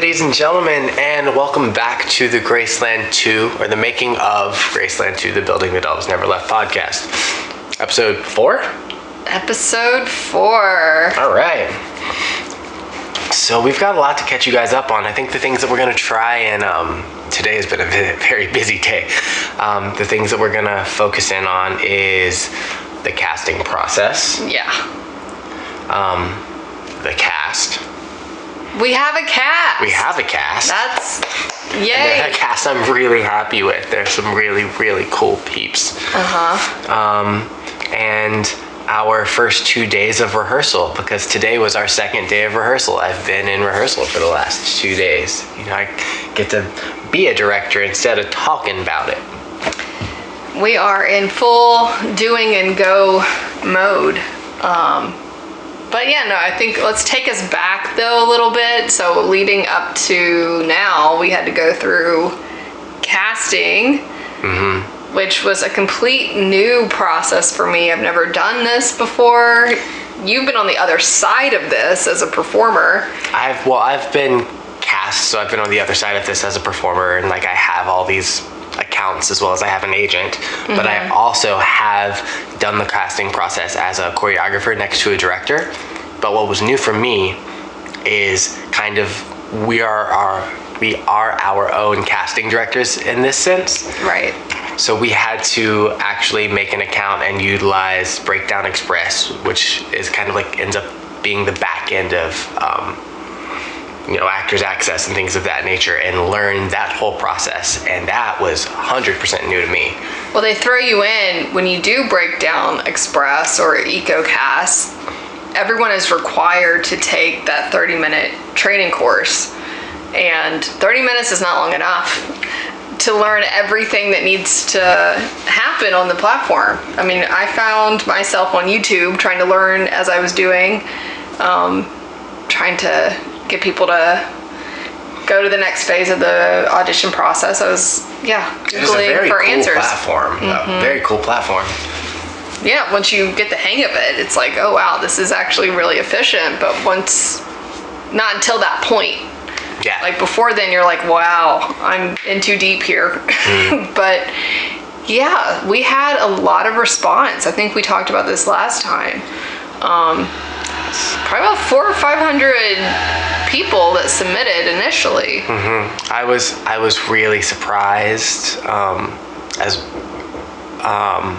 ladies and gentlemen, and welcome back to the Graceland Too, or the making of Graceland Too, the Building the Dolls Never Left podcast. Episode 4? Episode four. All right. So we've got a lot to catch you guys up on. I think the things that we're going to try, and um, today has been a very busy day. Um, the things that we're going to focus in on is the casting process, Yeah. Um, the cast. We have a cast. We have a cast. That's yay. a cast I'm really happy with. There's some really, really cool peeps. Uh huh. Um, and our first two days of rehearsal because today was our second day of rehearsal. I've been in rehearsal for the last two days. You know, I get to be a director instead of talking about it. We are in full doing and go mode. Um, but yeah, no, I think let's take us back though a little bit. So leading up to now, we had to go through casting, mm-hmm. which was a complete new process for me. I've never done this before. You've been on the other side of this as a performer. I've well, I've been cast, so I've been on the other side of this as a performer, and like I have all these accounts as well as I have an agent. But I also have done the casting process as a choreographer next to a director. But what was new for me is kind of we are our we are our own casting directors in this sense. Right. So we had to actually make an account and utilize Breakdown Express, which is kind of like ends up being the back end of um, you know Actors Access and things of that nature, and learn that whole process. And that was 100% new to me. Well, they throw you in when you do Breakdown Express or EcoCast. Everyone is required to take that 30 minute training course. And 30 minutes is not long enough to learn everything that needs to happen on the platform. I mean, I found myself on YouTube trying to learn as I was doing, um, trying to get people to go to the next phase of the audition process. I was, yeah, It was a googling for cool answers. platform. A very cool platform. yeah, once you get the hang of it, it's like, oh wow, this is actually really efficient. But once, not until that point. Yeah. Like before then, you're like, wow, I'm in too deep here. but yeah, we had a lot of response. I think we talked about this last time. Um, probably about four or five hundred people that submitted initially. I was I was really surprised, um, as um,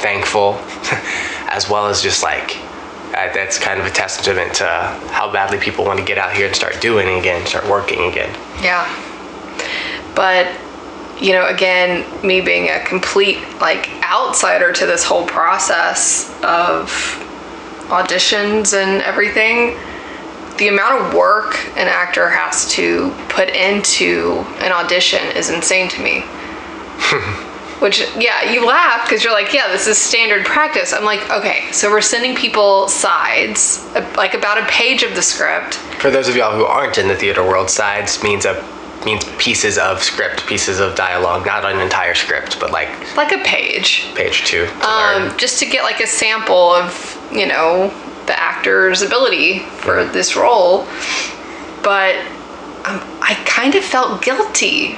thankful, as well as just like that's kind of a testament to how badly people want to get out here and start doing again, start working again. Yeah. But, you know, again, me being a complete, like, outsider to this whole process of auditions and everything, the amount of work an actor has to put into an audition is insane to me. Which, yeah, you laugh because you're like, yeah, this is standard practice. I'm like, okay, so we're sending people sides, like about a page of the script. For those of y'all who aren't in the theater world, sides means a means pieces of script, pieces of dialogue, not an entire script, but like Like a page. page two to um, just to get like a sample of you know the actor's ability for this role. But um, i kind of felt guilty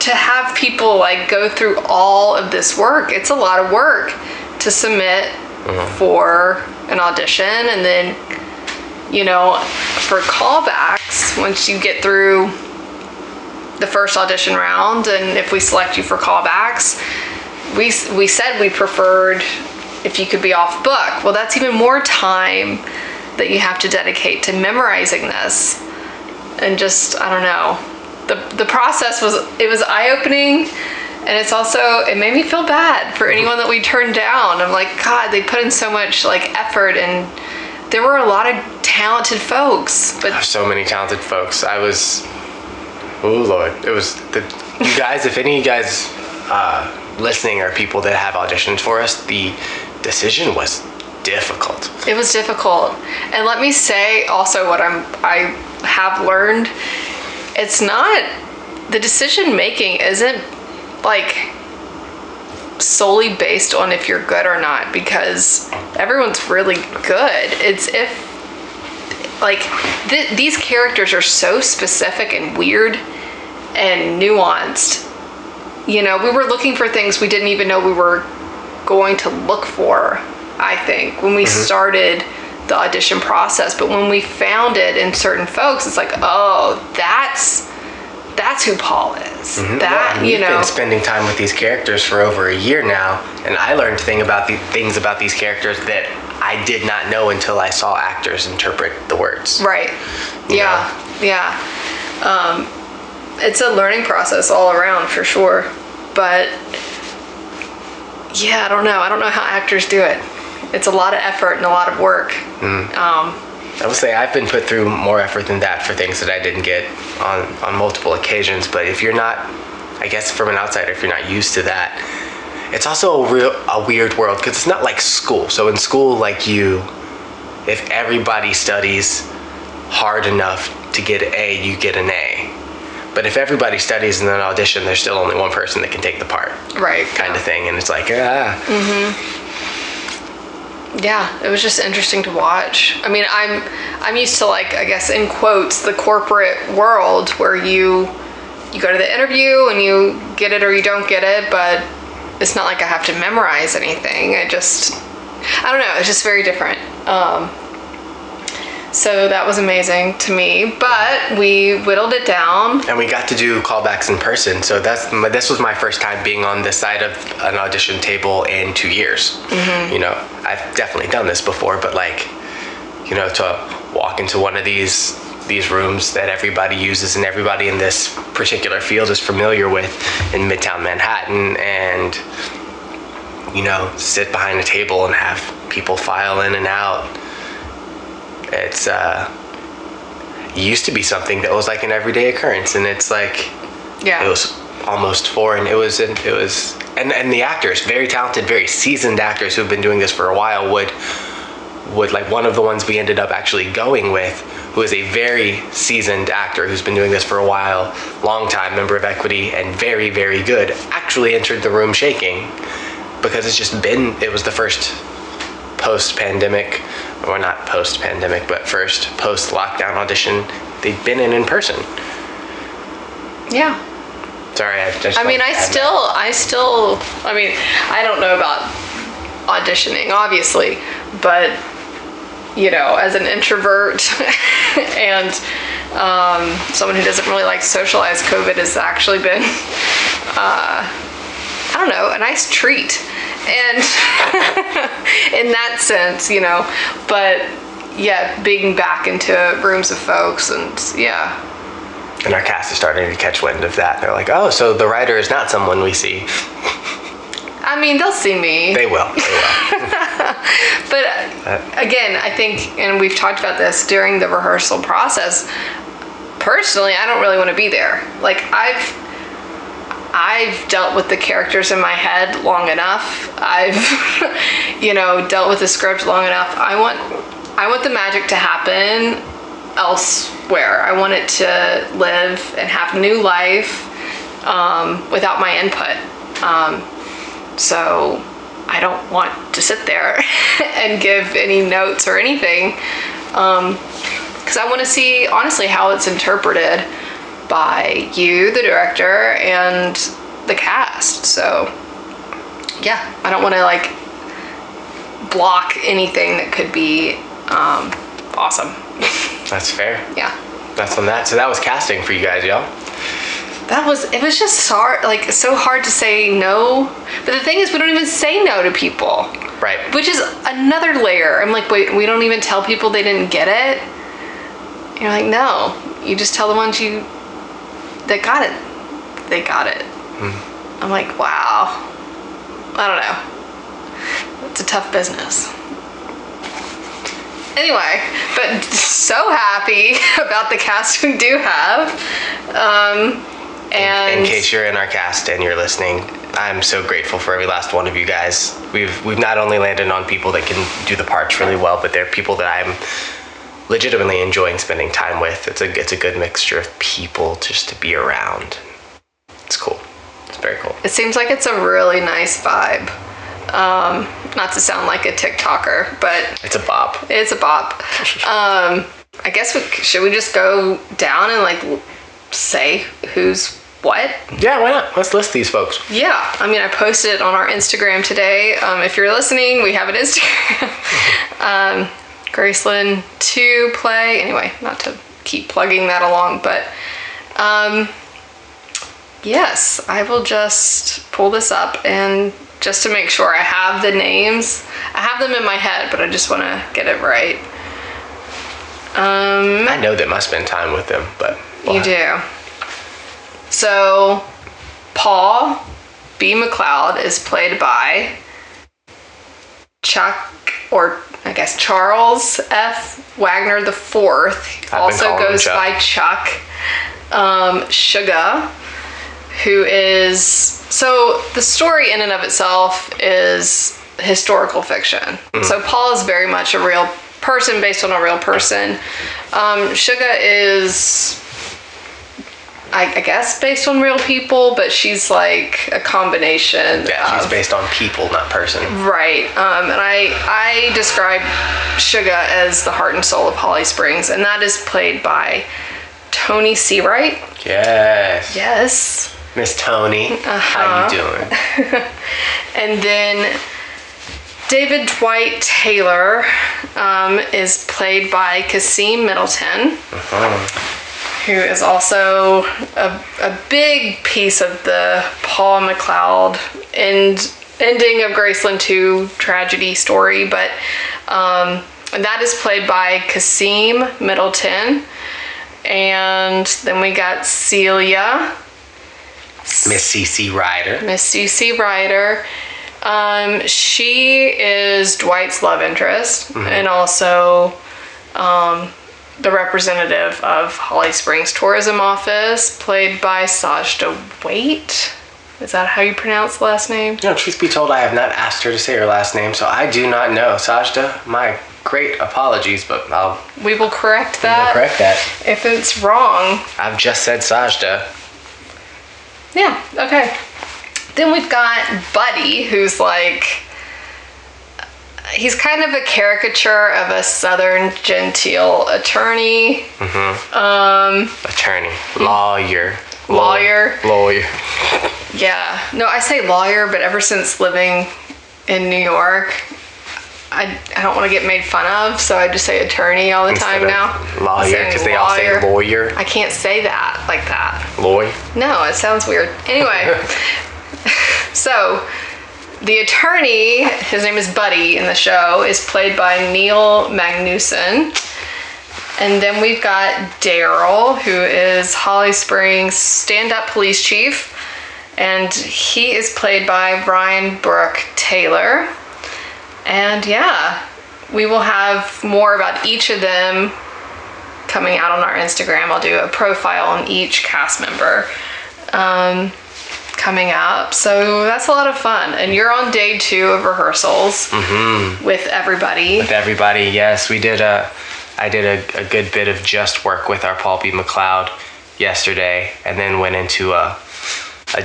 to have people like go through all of this work. It's a lot of work to submit for an audition and then you know for callbacks once you get through the first audition round and if we select you for callbacks we we said we preferred if you could be off book. Well, that's even more time that you have to dedicate to memorizing this. And just I don't know. The the process was it was eye-opening and it's also it made me feel bad for mm-hmm. anyone that we turned down. I'm like, god, they put in so much like effort and there were a lot of talented folks, but so many talented folks. I was, oh lord, it was the you guys. If any of you guys uh, listening are people that have auditioned for us, the decision was difficult. It was difficult. And let me say also what I'm I have learned it's not the decision making isn't like solely based on if you're good or not because everyone's really good. It's if like th- these characters are so specific and weird and nuanced. You know, we were looking for things we didn't even know we were going to look for. I think when we mm-hmm. started the audition process, but when we found it in certain folks, it's like, oh, that's that's who Paul is. Mm-hmm. That And you we've know, been spending time with these characters for over a year now, and I learned thing about the things about these characters that I did not know until I saw actors interpret the words. Right. Yeah. Yeah. Um, it's a learning process all around for sure. But yeah, I don't know. I don't know how actors do it. It's a lot of effort and a lot of work. Um, I would say I've been put through more effort than that for things that I didn't get on on multiple occasions. But if you're not, I guess from an outsider, if you're not used to that, it's also a real a weird world because it's not like school. So in school, like you, if everybody studies hard enough to get an A, you get an A. But if everybody studies in an audition, there's still only one person that can take the part, right. kind of thing. And it's like, ah, Yeah, it was just interesting to watch. I mean, I'm I'm used to like I guess in quotes the corporate world where you you go to the interview and you get it or you don't get it, but it's not like I have to memorize anything. I just I don't know, it's just very different. Um so that was amazing to me, but we whittled it down. and we got to do callbacks in person. So that's my- this was my first time being on the side of an audition table in two years. You know, I've definitely done this before, but like, you know, to walk into one of these these rooms that everybody uses and everybody in this particular field is familiar with in Midtown Manhattan, and you know, sit behind a table and have people file in and out. It's uh, used to be something that was like an everyday occurrence, and it's like Yeah. it was almost foreign. It was it was and and the actors, very talented, very seasoned actors who've been doing this for a while would would like one of the ones we ended up actually going with who is a very seasoned actor who's been doing this for a while, long time member of equity and very very good, actually entered the room shaking because it's just been it was the first post pandemic or not post pandemic but first post lockdown audition they've been in in person. Yeah. Sorry, I just I mean, I wanted to add still, I still, I mean, I don't know about auditioning, obviously, but you know, as an introvert and um, someone who doesn't really like socialize, COVID has actually been, uh, I don't know, a nice treat. And in that sense, you know, but yeah, being back into rooms of folks and yeah, And our cast is starting to catch wind of that. They're like, oh, so the writer is not someone we see. I mean, they'll see me. They will. They will. But uh, again, I think, and we've talked about this during the rehearsal process. Personally, I don't really want to be there. Like I've, I've dealt with the characters in my head long enough. I've, you know, dealt with the script long enough. I want, I want the magic to happen elsewhere. I want it to live and have new life um, without my input. Um, so want to sit there and give any notes or anything because I want to see honestly how it's interpreted by you, the director, and the cast. So yeah, I don't want to like block anything that could be um, awesome. That's fair. Yeah. That's on that. So that was casting for you guys, y'all. That was it was just hard like so hard to say no. But the thing is we don't even say no to people. Right. Which is another layer. I'm like, wait, we don't even tell people they didn't get it? You're like, no. You just tell the ones you that got it. They got it. I'm like, wow. I don't know. It's a tough business. Anyway, but so happy about the cast we do have. Um, and In case you're in our cast and you're listening, I'm so grateful for every last one of you guys. We've we've not only landed on people that can do the parts really well, but they're people that I'm legitimately enjoying spending time with. It's a it's a good mixture of people just to be around. It's cool. It's very cool. It seems like it's a really nice vibe. Um, not to sound like a TikToker, but It's a bop. it's a bop. Um, I guess we should we just go down and like say who's what. Yeah, why not? Let's list these folks. Yeah, I mean, I posted it on our Instagram today. Um, if you're listening, we have an Instagram. um, Graceland Too play. Anyway, not to keep plugging that along, but um, yes, I will just pull this up and just to make sure I have the names. I have them in my head, but I just want to get it right. Um, I know that I spend time with them, but you do. So, Paul B. MacLeod is played by Chuck, or I guess Charles F. Wagner the Fourth. Also goes Chuck. by Chuck. Um, Suga, who is so the story in and of itself is historical fiction. Mm. So Paul is very much a real person based on a real person. Um, Suga is I, I guess based on real people, but she's like a combination. Yeah, she's of- based on people, not person. Right. Um, and I I describe Suga as the heart and soul of Holly Springs, and that is played by Toni Seawright. Yes. Yes. Miss Toni, Uh-huh. how are you doing? And then David Dwight Taylor um, is played by Kasim Middleton, who is also a, a big piece of the Paul MacLeod end, ending of Graceland Too tragedy story. But um, that is played by Kasim Middleton. And then we got Celia. Miss CC Ryder. Miss CC Ryder. Um, she is Dwight's love interest and also um, the representative of Holly Springs Tourism Office, played by Sajda Wait. Is that how you pronounce the last name? Know, truth be told, I have not asked her to say her last name, so I do not know. Sajda, my great apologies, but I'll We will correct that correct that. if it's wrong. I've just said Sajda. Yeah, okay. Then we've got Buddy, who's like. He's kind of a caricature of a southern genteel attorney. Um, Attorney. Lawyer. Lawyer. Lawyer. yeah. No, I say lawyer, but ever since living in New York, I, I don't want to get made fun of, so I just say attorney all the time Instead now. of I'm Lawyer, because they all say lawyer. I can't say that like that. Lawyer. No, it sounds weird. Anyway, so the attorney, his name is Buddy in the show, is played by Neil Magnuson. And then we've got Daryl, who is Holly Springs stand up police chief. And he is played by Brian Brooke Taylor. And yeah, we will have more about each of them coming out on our Instagram. I'll do a profile on each cast member um, coming up. So that's a lot of fun. And you're on day two of rehearsals mm-hmm. with everybody. With everybody, yes, we did a. I did a, a good bit of just work with our Paul B. MacLeod yesterday, and then went into a, a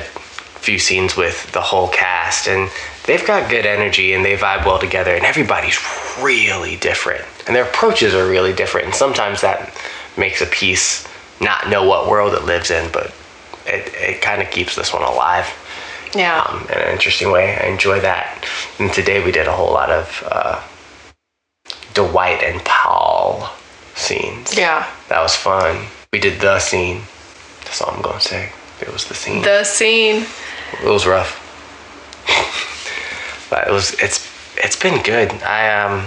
few scenes with the whole cast, and they've got good energy and they vibe well together, and everybody's really different, and their approaches are really different, and sometimes that makes a piece not know what world it lives in, but it, it kind of keeps this one alive Yeah. um, in an interesting way. I enjoy that. And today we did a whole lot of uh, Dwight and Paul scenes. Yeah. That was fun. We did the scene. That's all I'm going to say. It was the scene. The scene. it was rough. but it was it's it's been good. I um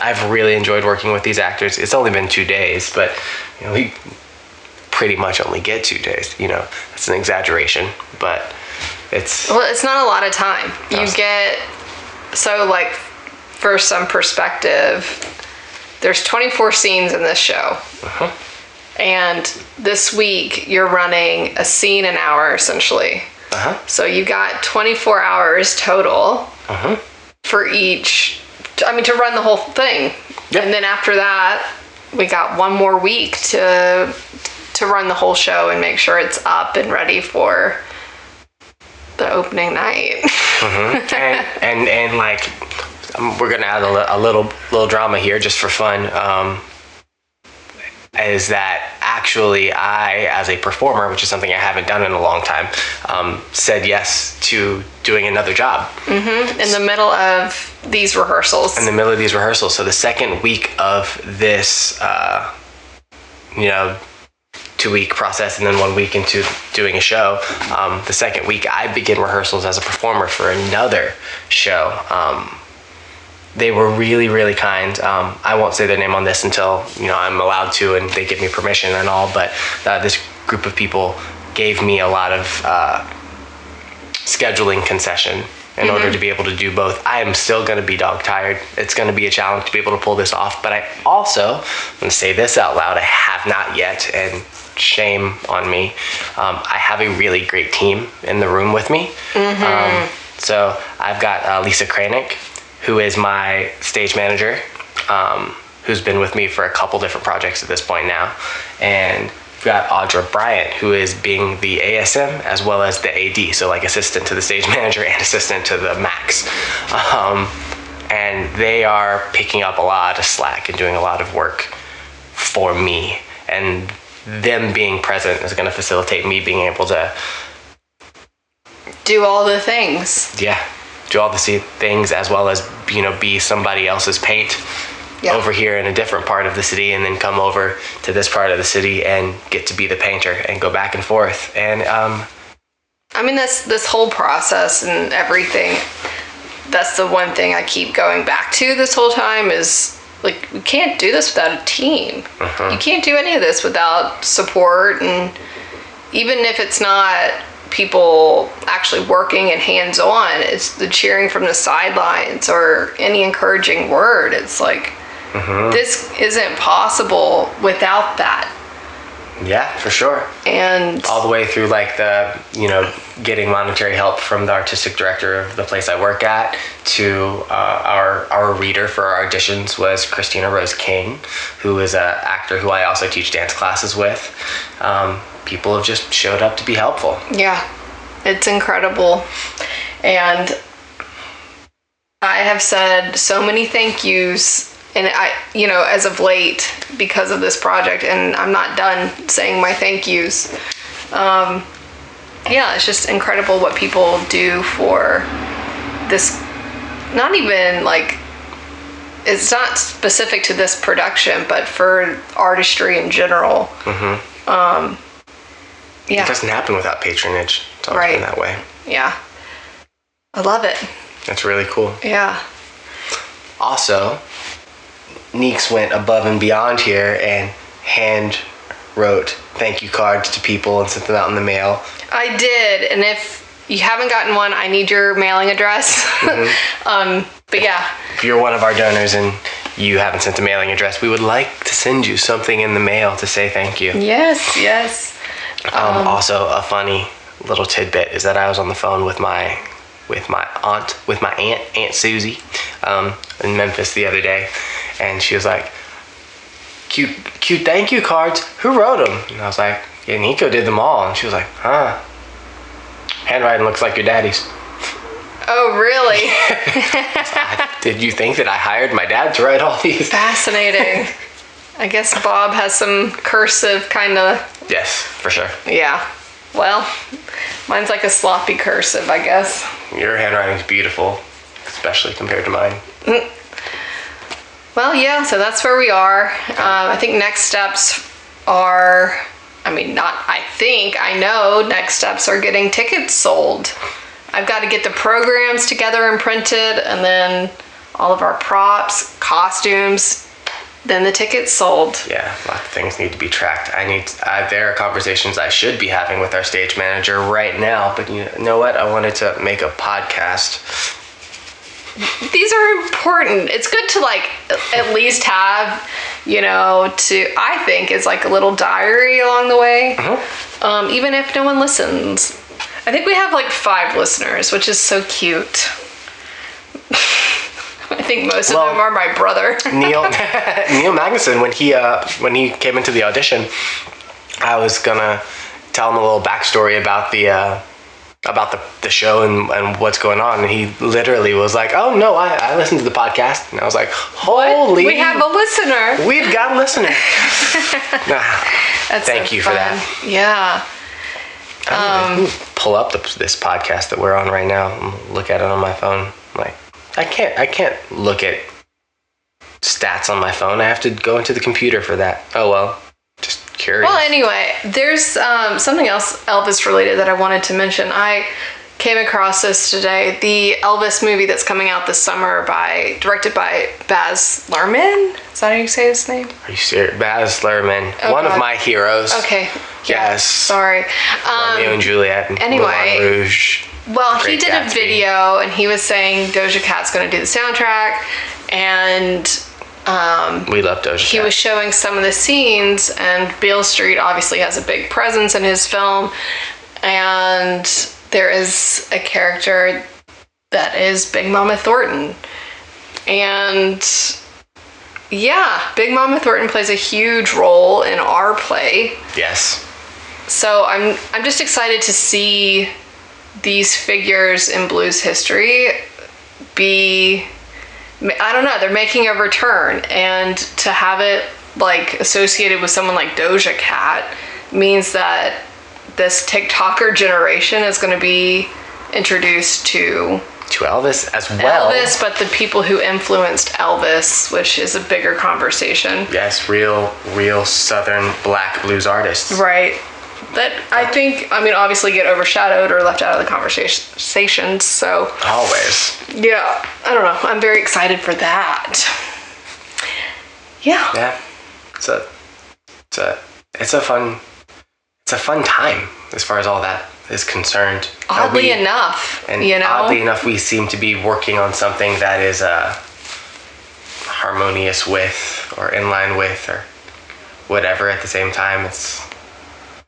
I've really enjoyed working with these actors. It's only been 2 days, but you know, we pretty much only get 2 days, you know. That's an exaggeration, but it's Well, it's not a lot of time. You get so like for some perspective, there's 24 scenes in this show. Uh-huh. And this week you're running a scene an hour essentially. uh-huh. So you got 24 hours total Uh-huh. for each I mean to run the whole thing. Yep. And then after that, we got one more week to to run the whole show and make sure it's up and ready for the opening night. and and and like um, we're gonna add a, a little little drama here just for fun. Um, is that actually I, as a performer, which is something I haven't done in a long time, um, said yes to doing another job in the middle of these rehearsals. in the middle of these rehearsals. So the second week of this, uh, you know, two week process and then one week into doing a show, um, the second week I begin rehearsals as a performer for another show. Um, they were really, really kind. Um, I won't say their name on this until you know I'm allowed to, and they give me permission and all. But uh, this group of people gave me a lot of uh, scheduling concession in order to be able to do both. I am still going to be dog tired. It's going to be a challenge to be able to pull this off. But I also, I'm going to say this out loud, I have not yet, and shame on me. Um, I have a really great team in the room with me. Um, so I've got uh, Lisa Kranick, who is my stage manager, um, who's been with me for a couple different projects at this point now. And we've got Audra Bryant, who is being the ASM as well as the AD, so like assistant to the stage manager and assistant to the Maxx. Um, and they are picking up a lot of slack and doing a lot of work for me. And them being present is going to facilitate me being able to Do all the things. yeah, do all the things as well as you know be somebody else's paint Yeah. over here in a different part of the city, and then come over to this part of the city and get to be the painter and go back and forth. And um, I mean, this this whole process and everything. That's the one thing I keep going back to this whole time is like we can't do this without a team. Uh-huh. You can't do any of this without support, and even if it's not people actually working and hands on, it's the cheering from the sidelines or any encouraging word. It's like Uh-huh. this isn't possible without that. Yeah, for sure. And All the way through like the you know getting monetary help from the artistic director of the place I work at to uh, our our reader for our auditions was Christina Rose King, who is an actor who I also teach dance classes with. Um, people have just showed up to be helpful. Yeah, it's incredible. And I have said so many thank yous and I you know as of late because of this project and I'm not done saying my thank yous. Um yeah, it's just incredible what people do for this not even like it's not specific to this production, but for artistry in general. Um, yeah. It doesn't happen without patronage. It's always been Right. that way. Yeah. I love it. That's really cool. Yeah. Also, Neeks went above and beyond here and hand wrote thank you cards to people and sent them out in the mail. I did. And if you haven't gotten one, I need your mailing address. um, but yeah. If you're one of our donors and you haven't sent a mailing address, we would like to send you something in the mail to say thank you. Yes, yes. Um, also, a funny little tidbit is that I was on the phone with my with my aunt, with my aunt, Aunt Susie, um, in Memphis the other day, and she was like, "Cute, cute, thank you cards. Who wrote them?" And I was like, "Yeah, Nico did them all." And she was like, "Huh? Handwriting looks like your daddy's." Oh, really? Did you think that I hired my dad to write all these? Fascinating. I guess Bob has some cursive kind of. Yes, for sure. Yeah. Well, mine's like a sloppy cursive, I guess. Your handwriting's beautiful, especially compared to mine. Mm. Well, yeah, so that's where we are. Um, I think next steps are, I mean, not I think, I know next steps are getting tickets sold. I've got to get the programs together and printed, and then all of our props, costumes, then the tickets sold. Yeah, lots of things need to be tracked. I need. Uh, there are conversations I should be having with our stage manager right now, but you know what? I wanted to make a podcast. These are important. It's good to like at least have, you know, to I think is like a little diary along the way. Um, even if no one listens. I think we have like five listeners, which is so cute. I think most of them are my brother. Neil Neil Magnuson when he uh, when he came into the audition, I was gonna tell him a little backstory about the uh, about the, the show and, and what's going on. And he literally was like, "Oh no, I, I listened to the podcast," and I was like, "Holy, we have a listener. we've got a listener." Thank so you for that. Yeah. Even um, pull up the, this podcast that we're on right now and look at it on my phone. I'm like, I can't. I can't look at stats on my phone. I have to go into the computer for that. Oh well, curious. Well, anyway, there's um, something else Elvis related that I wanted to mention. I came across this today. The Elvis movie that's coming out this summer by directed by Baz Luhrmann. Is that how you say his name? Are you serious? Baz Luhrmann, Oh, one God. of my heroes. Okay. Yeah, Yes. Sorry. Romeo Um, and Juliet. and anyway. Moulin Rouge. well, he did a video and he was saying Doja Cat's going to do the soundtrack, and Um, we love Doja he Cat. was showing some of the scenes and Beale Street obviously has a big presence in his film and there is a character that is Big Mama Thornton and yeah Big Mama Thornton plays a huge role in our play yes. so I'm I'm just excited to see these figures in blues history be I don't know, they're making a return and to have it like associated with someone like Doja Cat means that this TikToker generation is going to be introduced to To Elvis as well. Elvis, but the people who influenced Elvis, which is a bigger conversation. Yes, real, real Southern black blues artists. Right. That I think, I mean, obviously get overshadowed or left out of the conversations. So, Always. yeah, I don't know. I'm very excited for that. Yeah. Yeah. It's a, it's a, it's a fun, it's a fun time as far as all that is concerned. Oddly we- enough, And you know? oddly enough, we seem to be working on something that is uh, harmonious with, or in line with, or whatever. At the same time, it's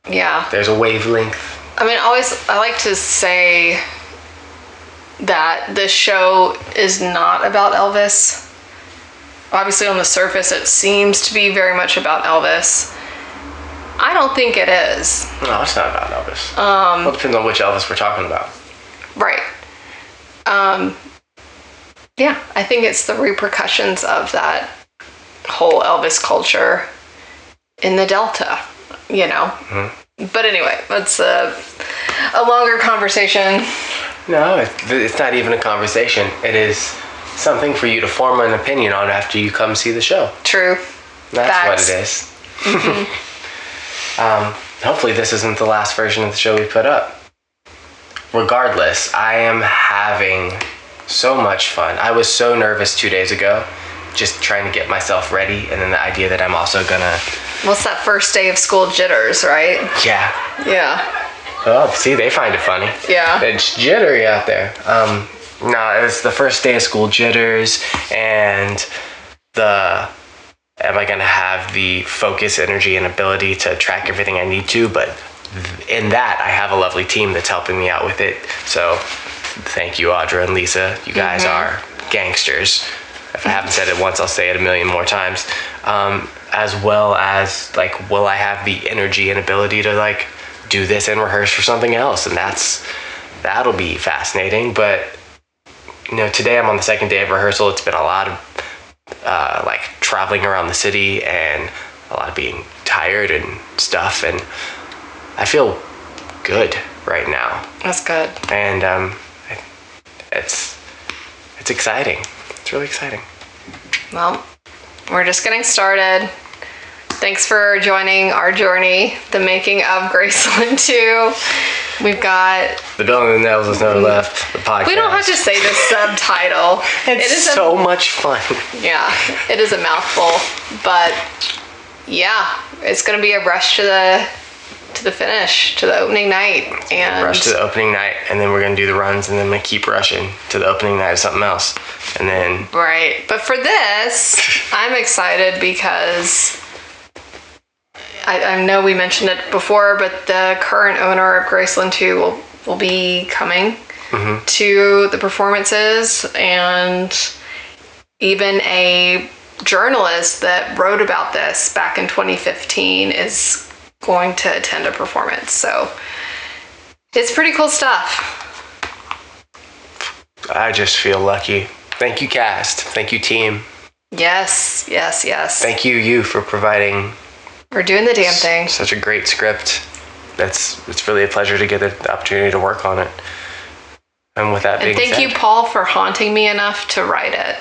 yeah. there's a wavelength. I mean, always, I like to say that this show is not about Elvis. Obviously, on the surface, it seems to be very much about Elvis. I don't think it is. No, it's not about Elvis. Um, well, it depends on which Elvis we're talking about. Right. Um, yeah, I think it's the repercussions of that whole Elvis culture in the Delta, you know. But anyway, that's a, a longer conversation. No, it, it's not even a conversation. It is something for you to form an opinion on after you come see the show. True. That's Facts. what it is. um, hopefully, this isn't the last version of the show we put up. Regardless, I am having so much fun. I was so nervous two days ago, just trying to get myself ready, and then the idea that I'm also gonna, What's that first day of school jitters, right? yeah. Yeah. Oh, see, they find it funny. Yeah. It's jittery out there. Um, no, it's the first day of school jitters and the am I gonna have the focus, energy, and ability to track everything I need to? But in that, I have a lovely team that's helping me out with it. So thank you, Audra and Lisa. You guys are gangsters. If I haven't said it once, I'll say it a million more times. Um, as well as like, will I have the energy and ability to like do this and rehearse for something else? And that's that'll be fascinating. But you know, today I'm on the second day of rehearsal. It's been a lot of uh, like traveling around the city and a lot of being tired and stuff. And I feel good right now. That's good. And um, it's it's exciting. It's really exciting. Well, we're just getting started. Thanks for joining our journey, the making of Graceland Too. We've got The Bill and the Nails is never left. The podcast. We don't have to say the subtitle. It's it is so much fun. yeah, it is a mouthful, but yeah, it's gonna be a rush to the to the finish, to the opening night, and rush to the opening night, and then we're gonna do the runs, and then we keep rushing to the opening night of something else, and then right. But for this, I'm excited because I, I know we mentioned it before, but the current owner of Graceland Too will will be coming mm-hmm. to the performances and even a journalist that wrote about this back in 2015 is going to attend a performance. So It's pretty cool stuff. I just feel lucky. Thank you, cast. Thank you, team. Yes, yes, yes. Thank you, you, for providing We're doing the damn thing. such a great script. That's it's really a pleasure to get the opportunity to work on it. And with that being And thank said, you, Paul, for haunting me enough to write it.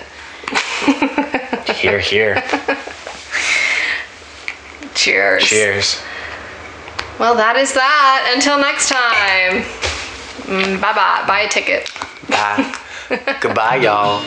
here, here. Cheers. Cheers. Well, that is that. Until next time. Mm, bye bye. Buy a ticket. Bye. Goodbye, y'all.